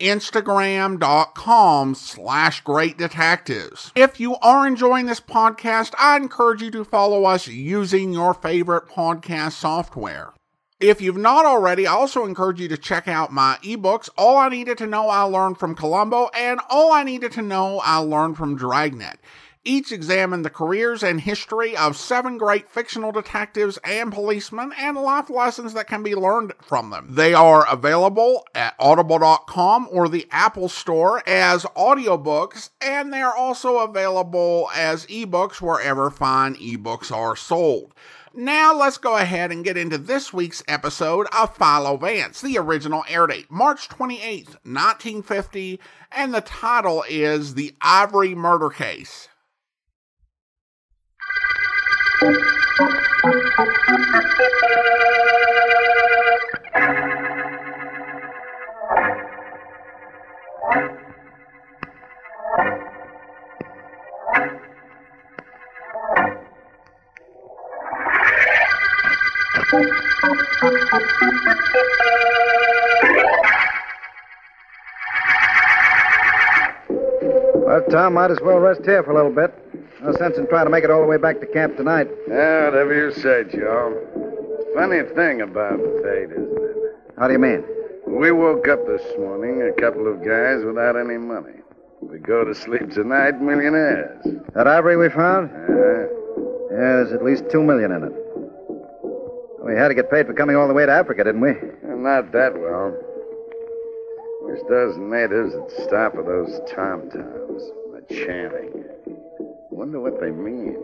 instagram.com slash great detectives. If you are enjoying this podcast, I encourage you to follow us using your favorite podcast software. If you've not already, I also encourage you to check out my ebooks, All I Needed to Know I Learned from Columbo and All I Needed to Know I Learned from Dragnet. Each examine the careers and history of seven great fictional detectives and policemen and life lessons that can be learned from them. They are available at audible.com or the Apple Store as audiobooks, and they are also available as ebooks wherever fine ebooks are sold. Now let's go ahead and get into this week's episode of Philo Vance. The original air date, March 28th, 1950, and the title is The Ivory Murder Case. Well, Tom, might as well rest here for a little bit. No sense in trying to make it all the way back to camp tonight. Yeah, whatever you say, Joe. Funny thing about fate, isn't it? How do you mean? We woke up this morning, a couple of guys without any money. We go to sleep tonight, millionaires. That ivory we found? Uh, Yeah, there's at least two million in it. We had to get paid for coming all the way to Africa, didn't we? not that well. Wish those natives would stop with those tom-toms, the chanting. Wonder what they mean.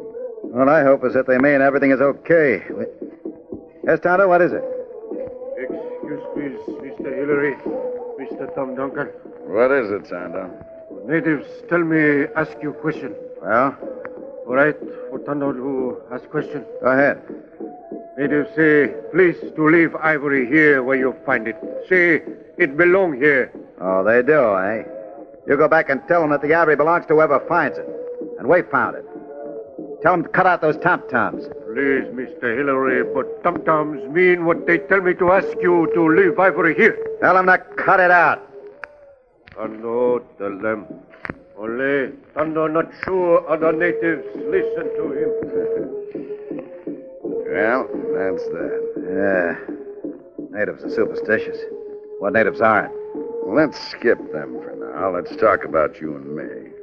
All I hope is that they mean everything is okay. Yes, Tondo, what is it? Excuse me, Mr. Hillary, Mr. Tom Duncan. What is it, Sando? Natives tell me ask you a question. Well, All right, for Tondo to ask question. go ahead. Natives say, please to leave ivory here where you find it. Say it belong here. Oh, they do, eh? You go back and tell them that the ivory belongs to whoever finds it. And we found it. Tell them to cut out those tom-toms. Please, Mr. Hillary, but tom-toms mean what they tell me to ask you to leave ivory here. Tell them to cut it out. Tondo, tell them. Only Tondo not sure other natives listen to him. Well, that's that. Yeah. Natives are superstitious. What natives aren't? Let's skip them for now. Let's talk about you and me.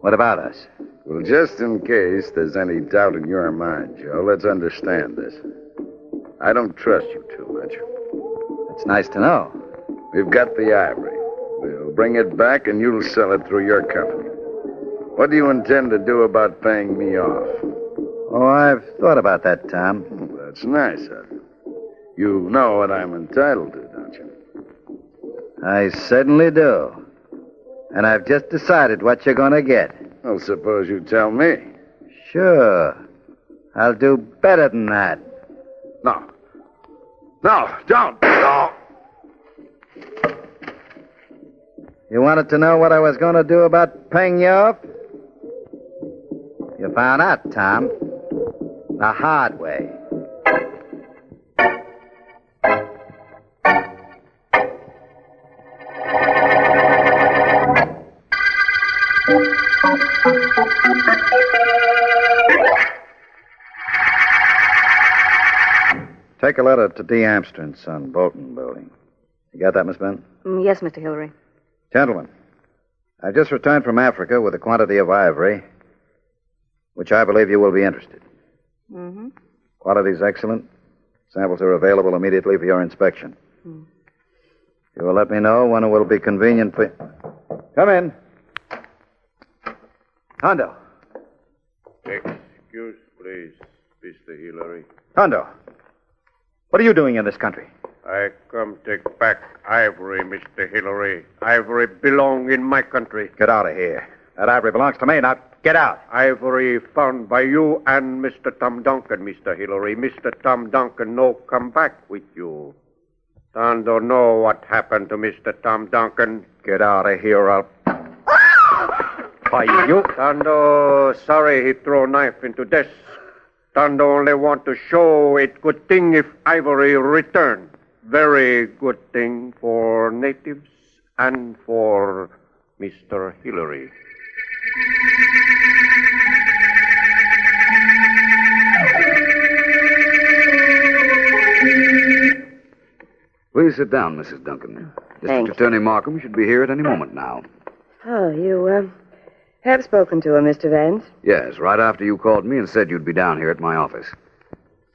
What about us? Well, just in case there's any doubt in your mind, Joe, let's understand this. I don't trust you too much. It's nice to know. We've got the ivory. We'll bring it back and you'll sell it through your company. What do you intend to do about paying me off? Oh, I've thought about that, Tom. Well, that's nice of you. You know what I'm entitled to, don't you? I certainly do. And I've just decided what you're going to get. Well, suppose you tell me. Sure. I'll do better than that. No. No, don't. No. You wanted to know what I was going to do about paying you off? You found out, Tom. The hard way. Take a letter to D. Armstrong, son, Bolton Building. You got that, Miss Ben? Mm, Yes, Mr. Hillary. Gentlemen, I've just returned from Africa with a quantity of ivory, which I believe you will be interested. Mm-hmm. Quality's excellent. Samples are available immediately for your inspection. You will let me know when it will be convenient for. Come in. Hondo. Excuse, please, Mr. Hillary. Hondo. What are you doing in this country? I come take back ivory, Mr. Hillary. Ivory belong in my country. Get out of here. That ivory belongs to me. Now get out. Ivory found by you and Mr. Tom Duncan, Mr. Hillary. Mr. Tom Duncan no come back with you. Tondo know what happened to Mr. Tom Duncan. Get out of here. I'll. Why, you? Tondo oh, sorry he throw knife into desk. Tondo only want to show it good thing if Ivory return. Very good thing for natives and for Mr. Hillary. Please sit down, Mrs. Duncan. District Thanks. Attorney Markham should be here at any moment now. Oh, you, uh, have spoken to him, Mr. Vance. Yes, right after you called me and said you'd be down here at my office.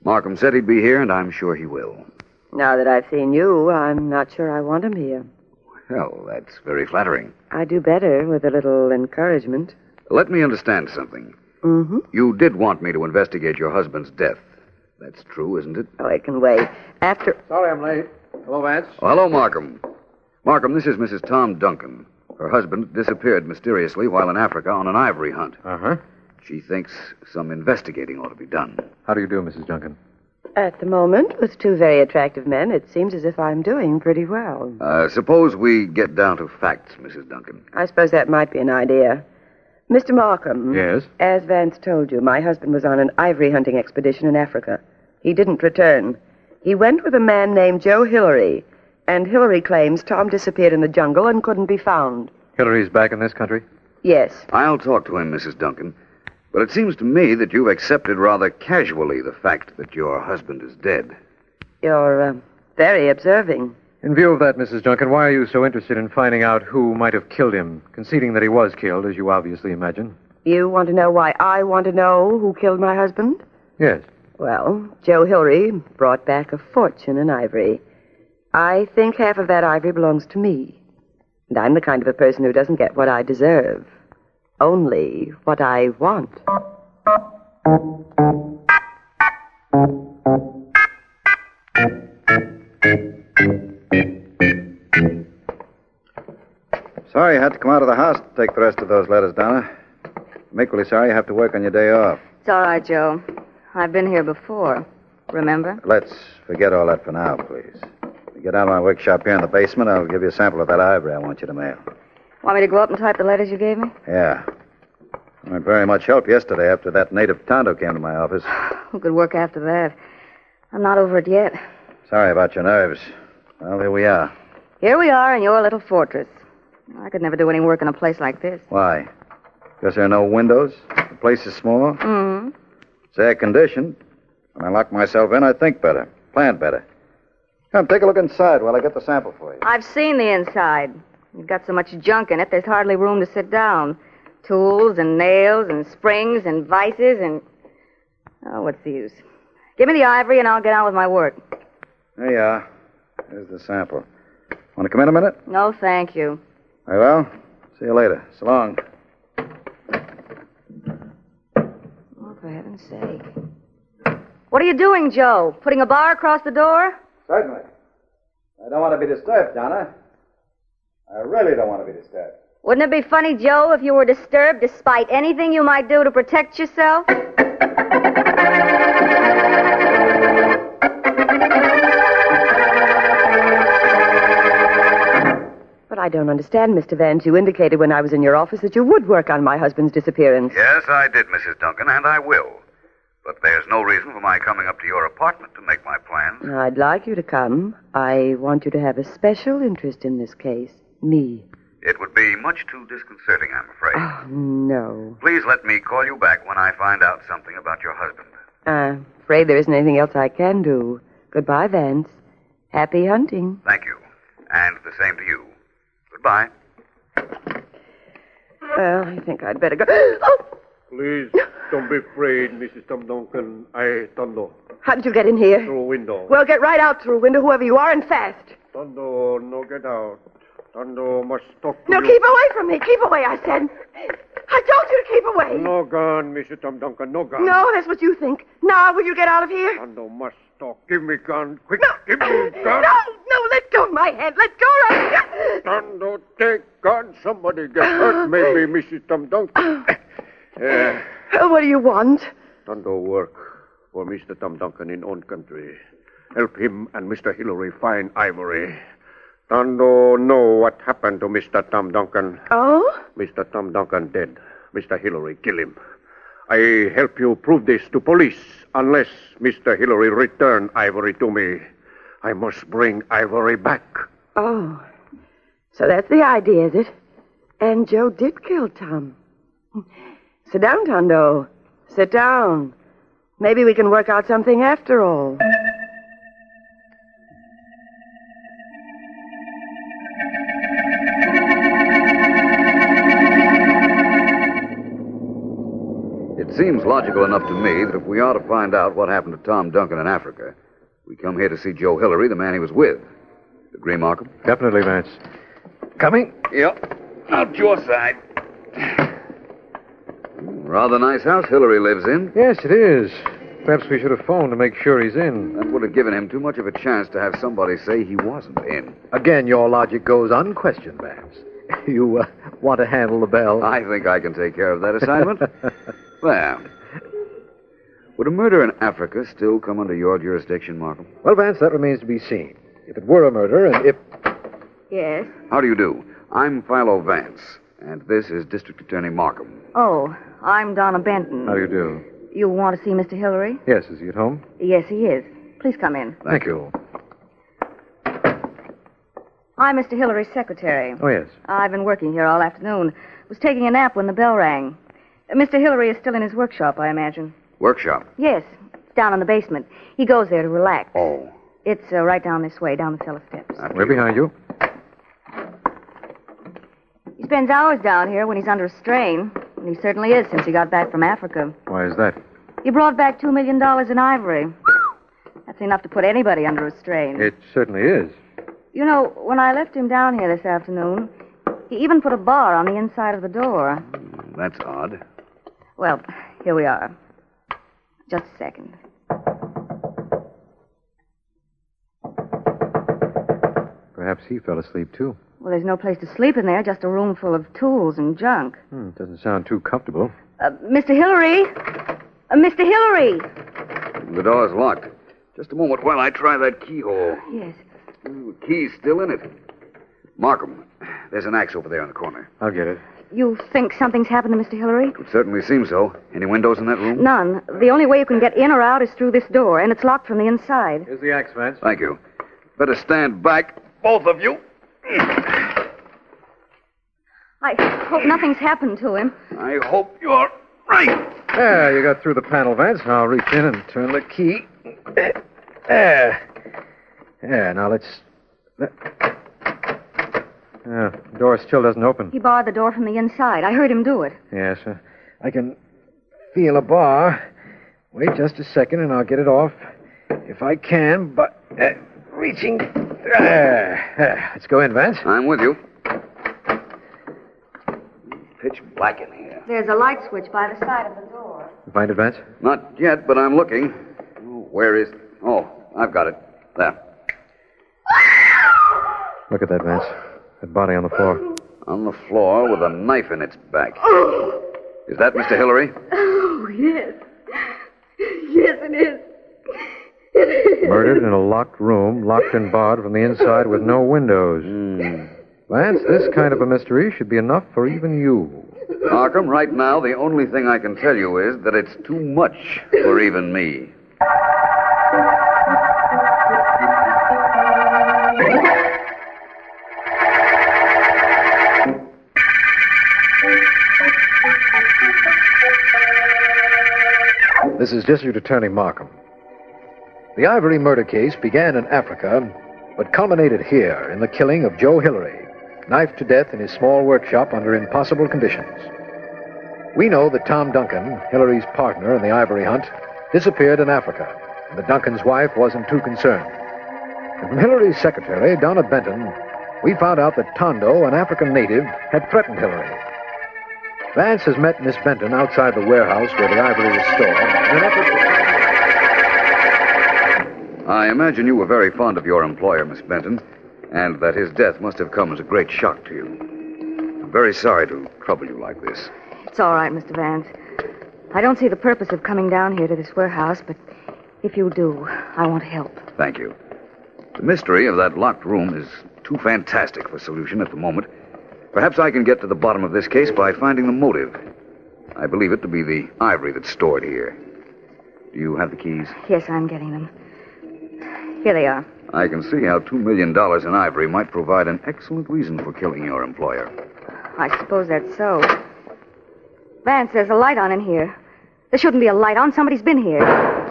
Markham said he'd be here, and I'm sure he will. Now that I've seen you, I'm not sure I want him here. Well, that's very flattering. I do better with a little encouragement. Let me understand something. Mm-hmm. You did want me to investigate your husband's death. That's true, isn't it? Oh, I can wait. After. Sorry I'm late. Hello, Vance. Oh, hello, Markham. Markham, this is Mrs. Tom Duncan. Her husband disappeared mysteriously while in Africa on an ivory hunt. Uh huh. She thinks some investigating ought to be done. How do you do, Mrs. Duncan? At the moment, with two very attractive men, it seems as if I'm doing pretty well. Uh, suppose we get down to facts, Mrs. Duncan. I suppose that might be an idea. Mr. Markham. Yes? As Vance told you, my husband was on an ivory hunting expedition in Africa. He didn't return. He went with a man named Joe Hillary, and Hillary claims Tom disappeared in the jungle and couldn't be found. Hillary's back in this country? Yes. I'll talk to him, Mrs. Duncan. But it seems to me that you've accepted rather casually the fact that your husband is dead. You're uh, very observing. In view of that, Mrs. Duncan, why are you so interested in finding out who might have killed him, conceding that he was killed, as you obviously imagine? You want to know why I want to know who killed my husband? Yes. Well, Joe Hillary brought back a fortune in ivory. I think half of that ivory belongs to me. And I'm the kind of a person who doesn't get what I deserve, only what I want. Sorry you had to come out of the house to take the rest of those letters, Donna. I'm equally sorry you have to work on your day off. It's all right, Joe. I've been here before. Remember? Let's forget all that for now, please. Get out of my workshop here in the basement, I'll give you a sample of that ivory I want you to mail. Want me to go up and type the letters you gave me? Yeah. I weren't very much help yesterday after that native Tondo came to my office. Who could work after that? I'm not over it yet. Sorry about your nerves. Well, here we are. Here we are in your little fortress. I could never do any work in a place like this. Why? Because there are no windows? The place is small? Mm-hmm. It's air conditioned. When I lock myself in, I think better, plan better. Come, take a look inside while I get the sample for you. I've seen the inside. You've got so much junk in it, there's hardly room to sit down. Tools and nails and springs and vices and. Oh, what's the use? Give me the ivory and I'll get on with my work. There you are. Here's the sample. Want to come in a minute? No, thank you. Very well. See you later. So long. Oh, for heaven's sake. What are you doing, Joe? Putting a bar across the door? Certainly. I don't want to be disturbed, Donna. I really don't want to be disturbed. Wouldn't it be funny, Joe, if you were disturbed despite anything you might do to protect yourself? But I don't understand, Mr. Vance. You indicated when I was in your office that you would work on my husband's disappearance. Yes, I did, Mrs. Duncan, and I will. But there's no reason for my coming up to your apartment to make my plans. I'd like you to come. I want you to have a special interest in this case. Me. It would be much too disconcerting, I'm afraid. Oh, no. Please let me call you back when I find out something about your husband. I'm afraid there isn't anything else I can do. Goodbye, Vance. Happy hunting. Thank you. And the same to you. Goodbye. Well, I think I'd better go. Oh! Please don't be afraid, Mrs. Tom Duncan. I Tondo. How did you get in here? Through a window. Well, get right out through a window, whoever you are, and fast. Tondo, no get out. Tondo must talk to No, you. keep away from me. Keep away, I said. I told you to keep away. No gun, Mrs. Tom Duncan, no gun. No, that's what you think. Now, will you get out of here? Tondo must talk. Give me gun. Quick, No. give me gun. no, no, Let go of my hand. Let go right Tondo, take God. Somebody get hurt. Maybe Mrs. Tom Duncan. Uh, What do you want? Tondo work for Mr. Tom Duncan in own country. Help him and Mr. Hillary find Ivory. Tondo know what happened to Mr. Tom Duncan. Oh? Mr. Tom Duncan dead. Mr. Hillary kill him. I help you prove this to police. Unless Mr. Hillary return Ivory to me, I must bring Ivory back. Oh. So that's the idea, is it? And Joe did kill Tom. Sit down, Tondo. Sit down. Maybe we can work out something after all. It seems logical enough to me that if we are to find out what happened to Tom Duncan in Africa, we come here to see Joe Hillary, the man he was with. Agree, Markham? Definitely, Vance. Coming? Yep. Out your side. Rather nice house Hillary lives in. Yes, it is. Perhaps we should have phoned to make sure he's in. That would have given him too much of a chance to have somebody say he wasn't in. Again, your logic goes unquestioned, Vance. You uh, want to handle the bell? I think I can take care of that assignment. there. Would a murder in Africa still come under your jurisdiction, Markham? Well, Vance, that remains to be seen. If it were a murder, and if. Yes. How do you do? I'm Philo Vance, and this is District Attorney Markham. Oh, I'm Donna Benton. How do you do? You want to see Mr. Hillary? Yes, is he at home? Yes, he is. Please come in. Thank you. I'm Mr. Hillary's secretary. Oh, yes. I've been working here all afternoon. Was taking a nap when the bell rang. Uh, Mr. Hillary is still in his workshop, I imagine. Workshop. Yes, it's down in the basement. He goes there to relax. Oh. It's uh, right down this way, down the cellar steps. after We're you. behind you. He spends hours down here when he's under a strain. And he certainly is since he got back from Africa. Why is that? He brought back two million dollars in ivory. That's enough to put anybody under a strain. It certainly is. You know, when I left him down here this afternoon, he even put a bar on the inside of the door. Hmm, that's odd. Well, here we are. Just a second. Perhaps he fell asleep, too. Well, there's no place to sleep in there, just a room full of tools and junk. Hmm, doesn't sound too comfortable. Uh, Mr. Hillary? Uh, Mr. Hillary? The door's locked. Just a moment while I try that keyhole. Yes. Ooh, the key's still in it. Markham, there's an axe over there in the corner. I'll get it. You think something's happened to Mr. Hillary? It certainly seems so. Any windows in that room? None. The only way you can get in or out is through this door, and it's locked from the inside. Here's the axe, Vance. Thank you. Better stand back, both of you. I hope nothing's happened to him. I hope you're right. There, you got through the panel, Vance. Now I'll reach in and turn the key. There. Yeah, now let's. Yeah, the door still doesn't open. He barred the door from the inside. I heard him do it. Yes, uh, I can feel a bar. Wait just a second and I'll get it off. If I can, but. Uh, reaching. There. There. Let's go in, Vance. I'm with you. Pitch black in here. There's a light switch by the side of the door. You find it, Vance? Not yet, but I'm looking. Oh, Where is. Oh, I've got it. There. Look at that, Vance. That body on the floor. On the floor with a knife in its back. Is that Mr. Hillary? Oh, yes. Yes, it is. Murdered in a locked room, locked and barred from the inside with no windows. Hmm. Vance, this kind of a mystery should be enough for even you. Markham, right now, the only thing I can tell you is that it's too much for even me. This is District Attorney Markham. The Ivory murder case began in Africa, but culminated here in the killing of Joe Hillary, knifed to death in his small workshop under impossible conditions. We know that Tom Duncan, Hillary's partner in the ivory hunt, disappeared in Africa, and that Duncan's wife wasn't too concerned. And from Hillary's secretary, Donna Benton, we found out that Tondo, an African native, had threatened Hillary. Vance has met Miss Benton outside the warehouse where the ivory was stored. in an effort to- I imagine you were very fond of your employer, Miss Benton. and that his death must have come as a great shock to you. I'm very sorry to trouble you like this. It's all right, Mr. Vance. I don't see the purpose of coming down here to this warehouse, but if you do, I want help. Thank you. The mystery of that locked room is too fantastic for solution at the moment. Perhaps I can get to the bottom of this case by finding the motive. I believe it to be the ivory that's stored here. Do you have the keys? Yes, I'm getting them. Here they are. I can see how $2 million in ivory might provide an excellent reason for killing your employer. I suppose that's so. Vance, there's a light on in here. There shouldn't be a light on. Somebody's been here.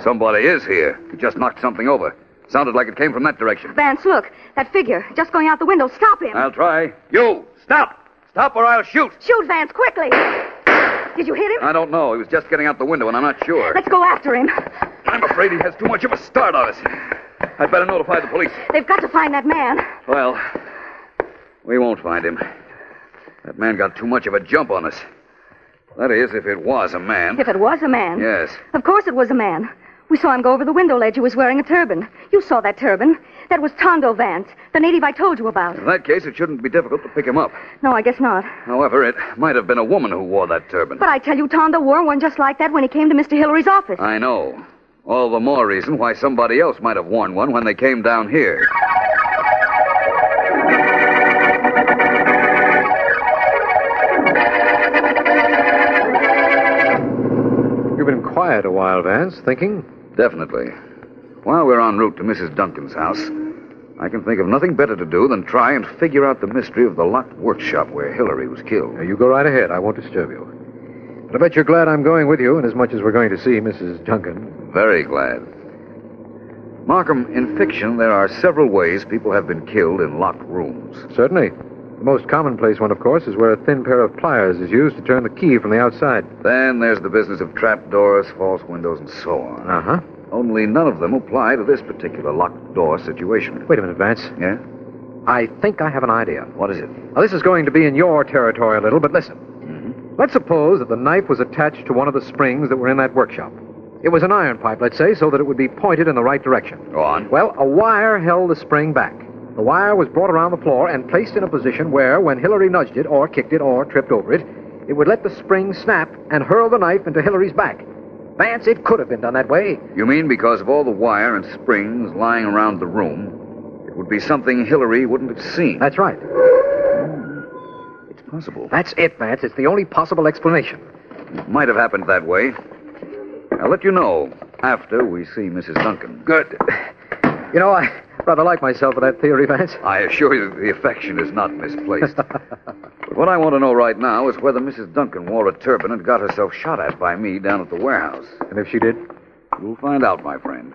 Somebody is here. He just knocked something over. Sounded like it came from that direction. Vance, look. That figure, just going out the window. Stop him. I'll try. You! Stop! Stop or I'll shoot! Shoot, Vance, quickly. Did you hit him? I don't know. He was just getting out the window, and I'm not sure. Let's go after him. I'm afraid he has too much of a start on us. I'd better notify the police. They've got to find that man. Well, we won't find him. That man got too much of a jump on us. That is, if it was a man. If it was a man. Yes. Of course it was a man. We saw him go over the window ledge. He was wearing a turban. You saw that turban. That was Tondo Vance, the native I told you about. In that case, it shouldn't be difficult to pick him up. No, I guess not. However, it might have been a woman who wore that turban. But I tell you, Tondo wore one just like that when he came to Mr. Hillary's office. I know. All the more reason why somebody else might have worn one when they came down here. You've been quiet a while, Vance, thinking? Definitely. While we're en route to Mrs. Duncan's house, I can think of nothing better to do than try and figure out the mystery of the locked workshop where Hillary was killed. Now, you go right ahead. I won't disturb you. I bet you're glad I'm going with you, and as much as we're going to see Mrs. Duncan. Very glad. Markham, in fiction, there are several ways people have been killed in locked rooms. Certainly. The most commonplace one, of course, is where a thin pair of pliers is used to turn the key from the outside. Then there's the business of trapdoors, false windows, and so on. Uh huh. Only none of them apply to this particular locked door situation. Wait a minute, Vance. Yeah? I think I have an idea. What is it? Now, this is going to be in your territory a little, but listen. Let's suppose that the knife was attached to one of the springs that were in that workshop. It was an iron pipe, let's say, so that it would be pointed in the right direction. Go on. Well, a wire held the spring back. The wire was brought around the floor and placed in a position where, when Hillary nudged it, or kicked it, or tripped over it, it would let the spring snap and hurl the knife into Hillary's back. Vance, it could have been done that way. You mean because of all the wire and springs lying around the room, it would be something Hillary wouldn't have seen? That's right. Possible. That's it, Vance. It's the only possible explanation. It might have happened that way. I'll let you know after we see Mrs. Duncan. Good. You know, I rather like myself for that theory, Vance. I assure you the affection is not misplaced. but what I want to know right now is whether Mrs. Duncan wore a turban and got herself shot at by me down at the warehouse. And if she did? You'll find out, my friend.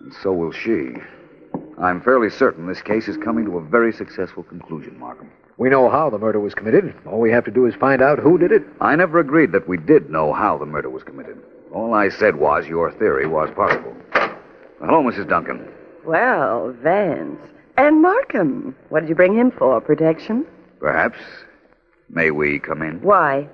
And so will she. I'm fairly certain this case is coming to a very successful conclusion, Markham. We know how the murder was committed. All we have to do is find out who did it. I never agreed that we did know how the murder was committed. All I said was your theory was possible. Hello, Mrs. Duncan. Well, Vance. And Markham. What did you bring him for? Protection? Perhaps. May we come in? Why?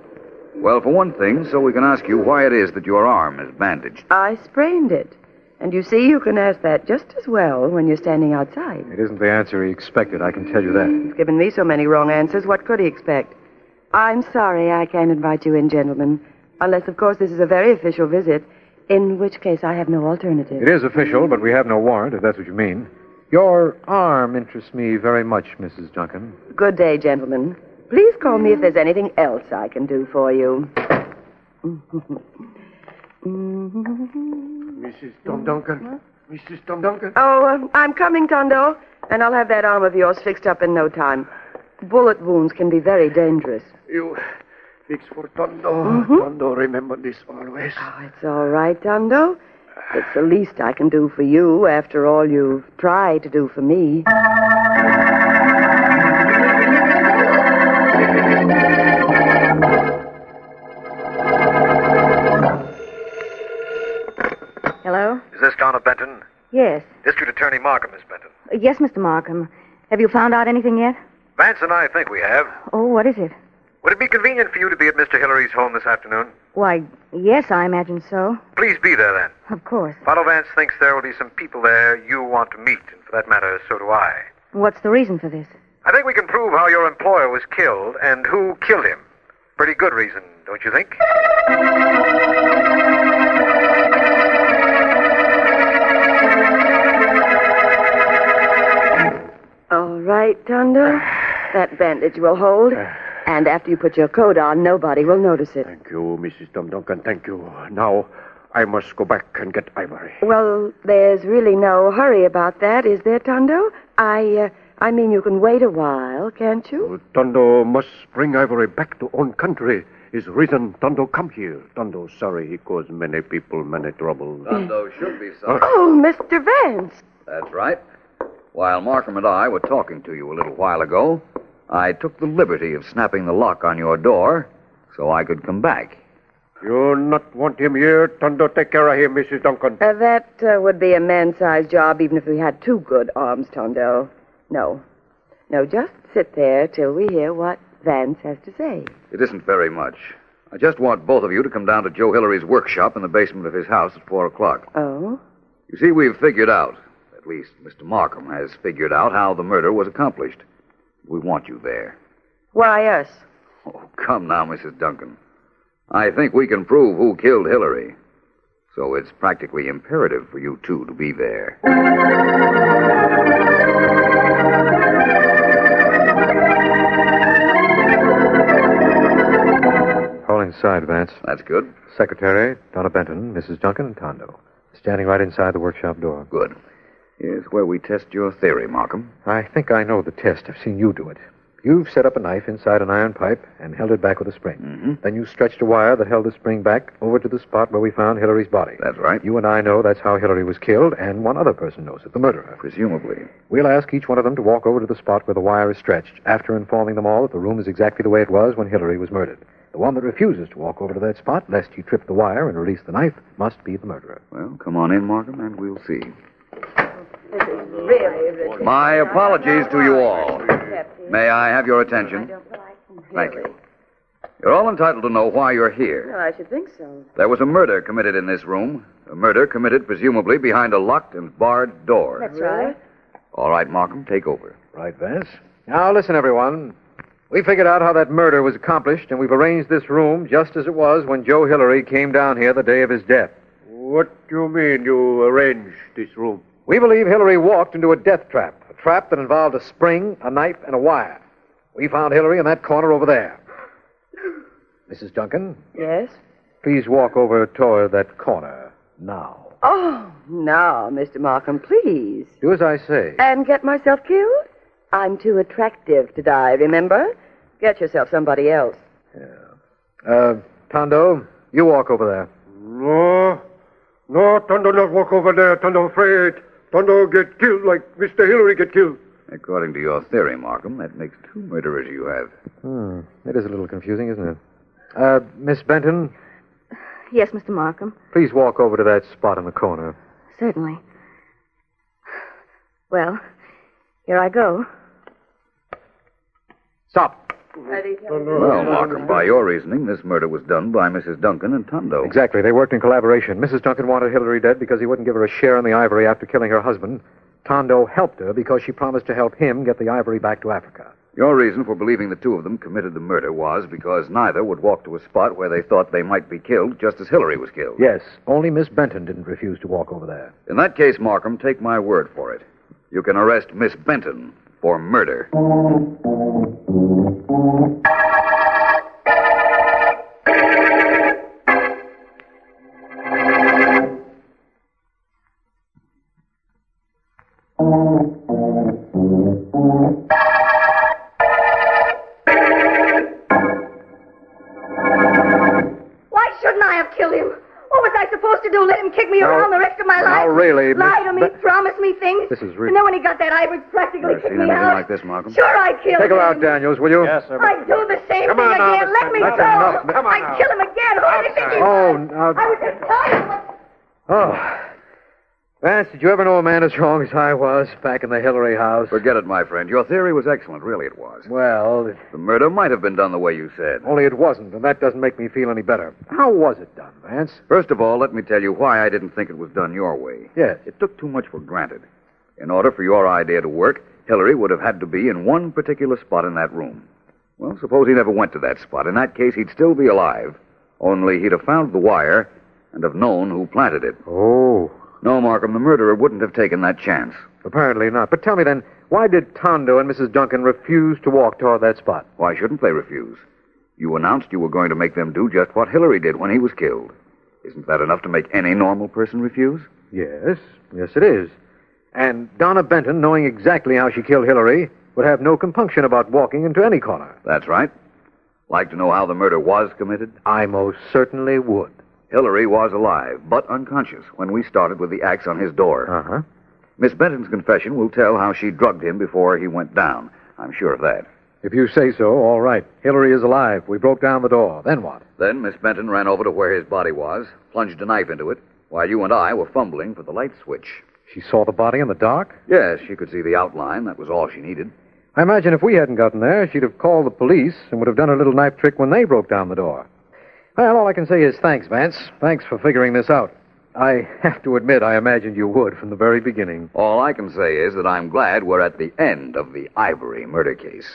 Well, for one thing, so we can ask you why it is that your arm is bandaged. I sprained it. And you see, you can ask that just as well when you're standing outside. It isn't the answer he expected, I can tell you that. He's given me so many wrong answers. What could he expect? I'm sorry I can't invite you in, gentlemen. Unless, of course, this is a very official visit, in which case I have no alternative. It is official, but we have no warrant, if that's what you mean. Your arm interests me very much, Mrs. Duncan. Good day, gentlemen. Please call me if there's anything else I can do for you. Mrs. Tom Duncan. Mrs. Tom Duncan. Oh, uh, I'm coming, Tondo, and I'll have that arm of yours fixed up in no time. Bullet wounds can be very dangerous. You fix for Tondo. Mhm. Tondo, remember this always. Oh, it's all right, Tondo. It's the least I can do for you after all you've tried to do for me. Yes. District Attorney Markham, Miss Benton. Uh, Yes, Mr. Markham. Have you found out anything yet? Vance and I think we have. Oh, what is it? Would it be convenient for you to be at Mr. Hillary's home this afternoon? Why, yes, I imagine so. Please be there then. Of course. Father Vance thinks there will be some people there you want to meet, and for that matter, so do I. What's the reason for this? I think we can prove how your employer was killed and who killed him. Pretty good reason, don't you think? Right, Tondo. That bandage will hold. And after you put your coat on, nobody will notice it. Thank you, Mrs. Tom Duncan. Thank you. Now, I must go back and get Ivory. Well, there's really no hurry about that, is there, Tondo? I, uh, I mean, you can wait a while, can't you? Tondo must bring Ivory back to own country. Is reason Tondo come here. Tondo sorry he caused many people many trouble. Tondo should be sorry. Oh, Mr. Vance. That's right. While Markham and I were talking to you a little while ago, I took the liberty of snapping the lock on your door so I could come back. You not want him here? Tondo take care of him, Mrs. Duncan. Uh, that uh, would be a man-sized job even if we had two good arms, Tondo. No. No, just sit there till we hear what Vance has to say. It isn't very much. I just want both of you to come down to Joe Hillary's workshop in the basement of his house at four o'clock. Oh? You see, we've figured out, at least Mr. Markham has figured out how the murder was accomplished. We want you there. Why us? Oh, come now, Mrs. Duncan. I think we can prove who killed Hillary. So it's practically imperative for you two to be there. All inside, Vance. That's good. Secretary, Donna Benton, Mrs. Duncan, and Tondo. Standing right inside the workshop door. Good. Here's where we test your theory, Markham. I think I know the test. I've seen you do it. You've set up a knife inside an iron pipe and held it back with a spring. Mm-hmm. Then you stretched a wire that held the spring back over to the spot where we found Hillary's body. That's right. You and I know that's how Hillary was killed, and one other person knows it, the murderer. Presumably. We'll ask each one of them to walk over to the spot where the wire is stretched, after informing them all that the room is exactly the way it was when Hillary was murdered. The one that refuses to walk over to that spot, lest he trip the wire and release the knife, must be the murderer. Well, come on in, Markham, and we'll see. This is really ridiculous. My apologies to you all. May I have your attention? Thank you. You're all entitled to know why you're here. Well, I should think so. There was a murder committed in this room. A murder committed presumably behind a locked and barred door. That's right. All right, Markham, take over. Right, Vance. Now, listen, everyone. We figured out how that murder was accomplished, and we've arranged this room just as it was when Joe Hillary came down here the day of his death. What do you mean you arranged this room? We believe Hillary walked into a death trap, a trap that involved a spring, a knife, and a wire. We found Hillary in that corner over there. Mrs. Duncan, Yes? please walk over toward that corner now. Oh, now, Mr. Markham, please. Do as I say. And get myself killed? I'm too attractive to die, remember? Get yourself somebody else. Uh, Tondo, you walk over there. No. No, Tondo not walk over there. Tondo afraid. Tondo get killed like Mr. Hillary get killed. According to your theory, Markham, that makes two murderers you have. Hmm. It is a little confusing, isn't it? Uh, Miss Benton, Yes, Mr. Markham. please walk over to that spot in the corner. Certainly. Well, here I go. Stop. Well, Markham, by your reasoning, this murder was done by Mrs. Duncan and Tondo. Exactly. They worked in collaboration. Mrs. Duncan wanted Hillary dead because he wouldn't give her a share in the ivory after killing her husband. Tondo helped her because she promised to help him get the ivory back to Africa. Your reason for believing the two of them committed the murder was because neither would walk to a spot where they thought they might be killed just as Hillary was killed. Yes, only Miss Benton didn't refuse to walk over there. In that case, Markham, take my word for it. You can arrest Miss Benton for murder. Things. This is re- And then when he got that ivory, practically Ever kicked seen me anything out. like this, Markham? Sure, I killed Take her him. out, Daniels, will you? Yes, sir. I'd do the same Come thing on now, again. Miss Let me Benton. go. Enough. Come on I'd now. kill him again. Who do you think he Oh, was? now. I was just telling him. Oh. Vance, did you ever know a man as wrong as I was back in the Hillary house? Forget it, my friend. Your theory was excellent. Really, it was. Well, The murder might have been done the way you said. only it wasn't, and that doesn't make me feel any better. How was it done, Vance? First of all, let me tell you why I didn't think it was done your way. Yes. It took too much for granted. In order for your idea to work, Hillary would have had to be in one particular spot in that room. Well, suppose he never went to that spot. In that case, he'd still be alive. Only he'd have found the wire and have known who planted it. Oh, No, Markham, the murderer wouldn't have taken that chance. apparently not. But tell me then, why did Tondo and Mrs. Duncan refuse to walk toward that spot? Why shouldn't they refuse? You announced you were going to make them do just what Hillary did when he was killed. Isn't that enough to make any normal person refuse? Yes, yes, it is. And Donna Benton, knowing exactly how she killed Hillary, would have no compunction about walking into any corner. That's right. Like to know how the murder was committed? I most certainly would. Hillary was alive, but unconscious when we started with the axe on his door. Uh huh. Miss Benton's confession will tell how she drugged him before he went down. I'm sure of that. If you say so, all right. Hillary is alive. We broke down the door. Then what? Then Miss Benton ran over to where his body was, plunged a knife into it, while you and I were fumbling for the light switch. She saw the body in the dark? Yes, she could see the outline. That was all she needed. I imagine if we hadn't gotten there, she'd have called the police and would have done her little knife trick when they broke down the door. Well, all I can say is thanks, Vance. Thanks for figuring this out. I have to admit, I imagined you would from the very beginning. All I can say is that I'm glad we're at the end of the Ivory murder case.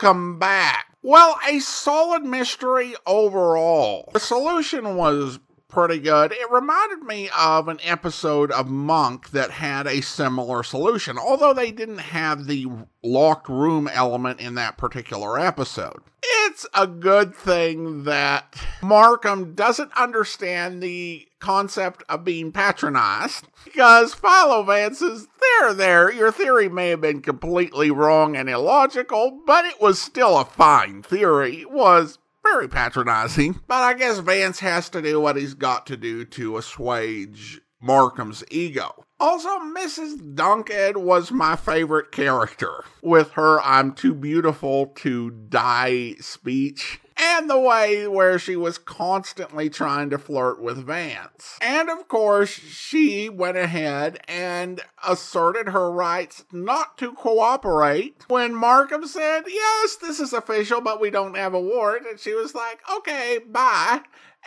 Welcome back. Well, a solid mystery overall. The solution was pretty good. It reminded me of an episode of Monk that had a similar solution, although they didn't have the locked room element in that particular episode. It's a good thing that Markham doesn't understand the concept of being patronized because Philo Vance says, There, there, your theory may have been completely wrong and illogical, but it was still a fine theory. It was very patronizing. But I guess Vance has to do what he's got to do to assuage Markham's ego. Also, Mrs. Duncan was my favorite character with her I'm too beautiful to die speech. And the way where she was constantly trying to flirt with Vance. And of course, she went ahead and asserted her rights not to cooperate when Markham said, Yes, this is official, but we don't have a warrant. And she was like, Okay, bye.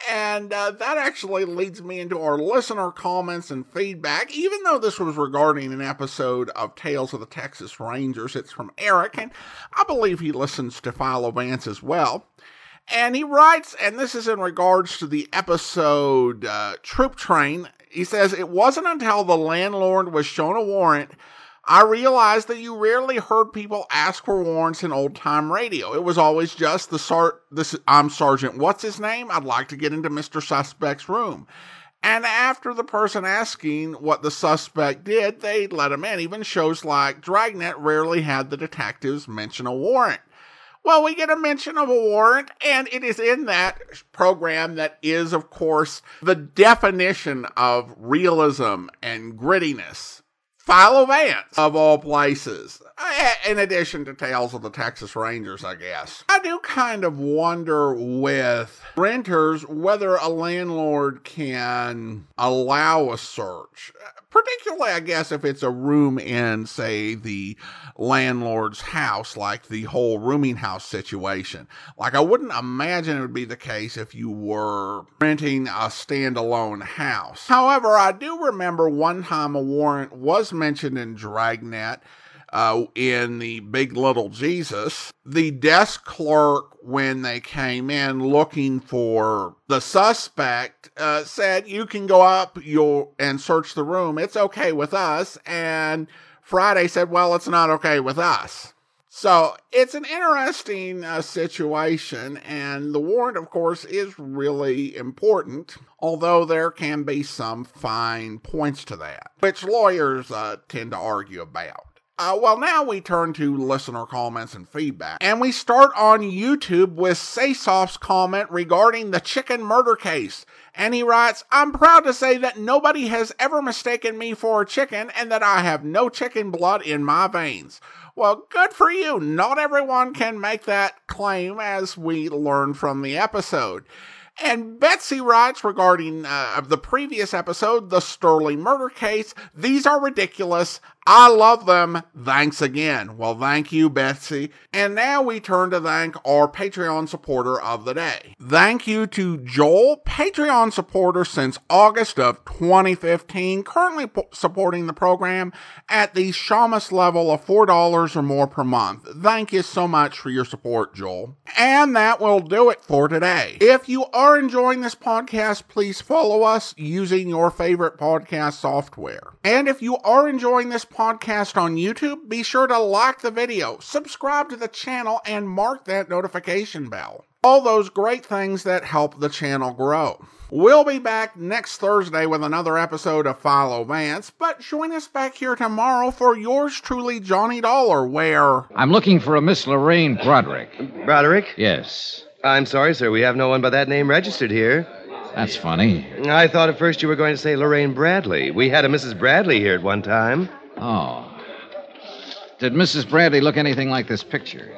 And uh, that actually leads me into our listener comments and feedback. Even though this was regarding an episode of Tales of the Texas Rangers, it's from Eric, and I believe he listens to Philo Vance as well. And he writes, and this is in regards to the episode uh, Troop Train. He says, It wasn't until the landlord was shown a warrant I realized that you rarely heard people ask for warrants in old time radio. It was always just the sar- this I'm Sergeant what's his name? I'd like to get into Mr. Suspect's room. And after the person asking what the suspect did, they'd let him in. Even shows like Dragnet rarely had the detectives mention a warrant. Well, we get a mention of a warrant, and it is in that program that is, of course, the definition of realism and grittiness Philo Vance, of all places. In addition to Tales of the Texas Rangers, I guess. I do kind of wonder with renters whether a landlord can allow a search. Particularly, I guess, if it's a room in, say, the landlord's house, like the whole rooming house situation. Like, I wouldn't imagine it would be the case if you were renting a standalone house. However, I do remember one time a warrant was mentioned in Dragnet uh, in the Big Little Jesus. The desk clerk, when they came in looking for the suspect, uh, said, "You can go up, you'll and search the room. It's okay with us." And Friday said, "Well, it's not okay with us." So it's an interesting uh, situation, and the warrant, of course, is really important, although there can be some fine points to that, which lawyers uh, tend to argue about. Uh, well, now we turn to listener comments and feedback. And we start on YouTube with Saysoft's comment regarding the chicken murder case. And he writes, I'm proud to say that nobody has ever mistaken me for a chicken and that I have no chicken blood in my veins. Well, good for you. Not everyone can make that claim, as we learned from the episode. And Betsy writes regarding uh, the previous episode, the Sterling murder case, these are ridiculous. I love them. Thanks again. Well, thank you, Betsy. And now we turn to thank our Patreon supporter of the day. Thank you to Joel, Patreon supporter since August of 2015, currently p- supporting the program at the Shamus level of $4 or more per month. Thank you so much for your support, Joel. And that will do it for today. If you are enjoying this podcast, please follow us using your favorite podcast software. And if you are enjoying this podcast on YouTube, be sure to like the video, subscribe to the channel, and mark that notification bell. All those great things that help the channel grow. We'll be back next Thursday with another episode of Philo Vance, but join us back here tomorrow for yours truly, Johnny Dollar, where. I'm looking for a Miss Lorraine Broderick. Broderick? Yes. I'm sorry, sir. We have no one by that name registered here. That's funny. I thought at first you were going to say Lorraine Bradley. We had a Mrs. Bradley here at one time. Oh. Did Mrs. Bradley look anything like this picture?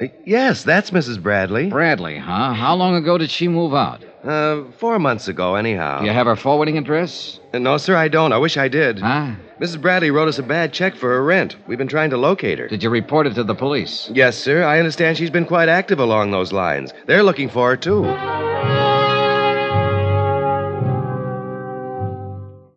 Uh, Yes, that's Mrs. Bradley. Bradley, huh? How long ago did she move out? Uh, four months ago, anyhow. Do you have her forwarding address? Uh, No, sir, I don't. I wish I did. Huh? Mrs. Bradley wrote us a bad check for her rent. We've been trying to locate her. Did you report it to the police? Yes, sir. I understand she's been quite active along those lines. They're looking for her, too.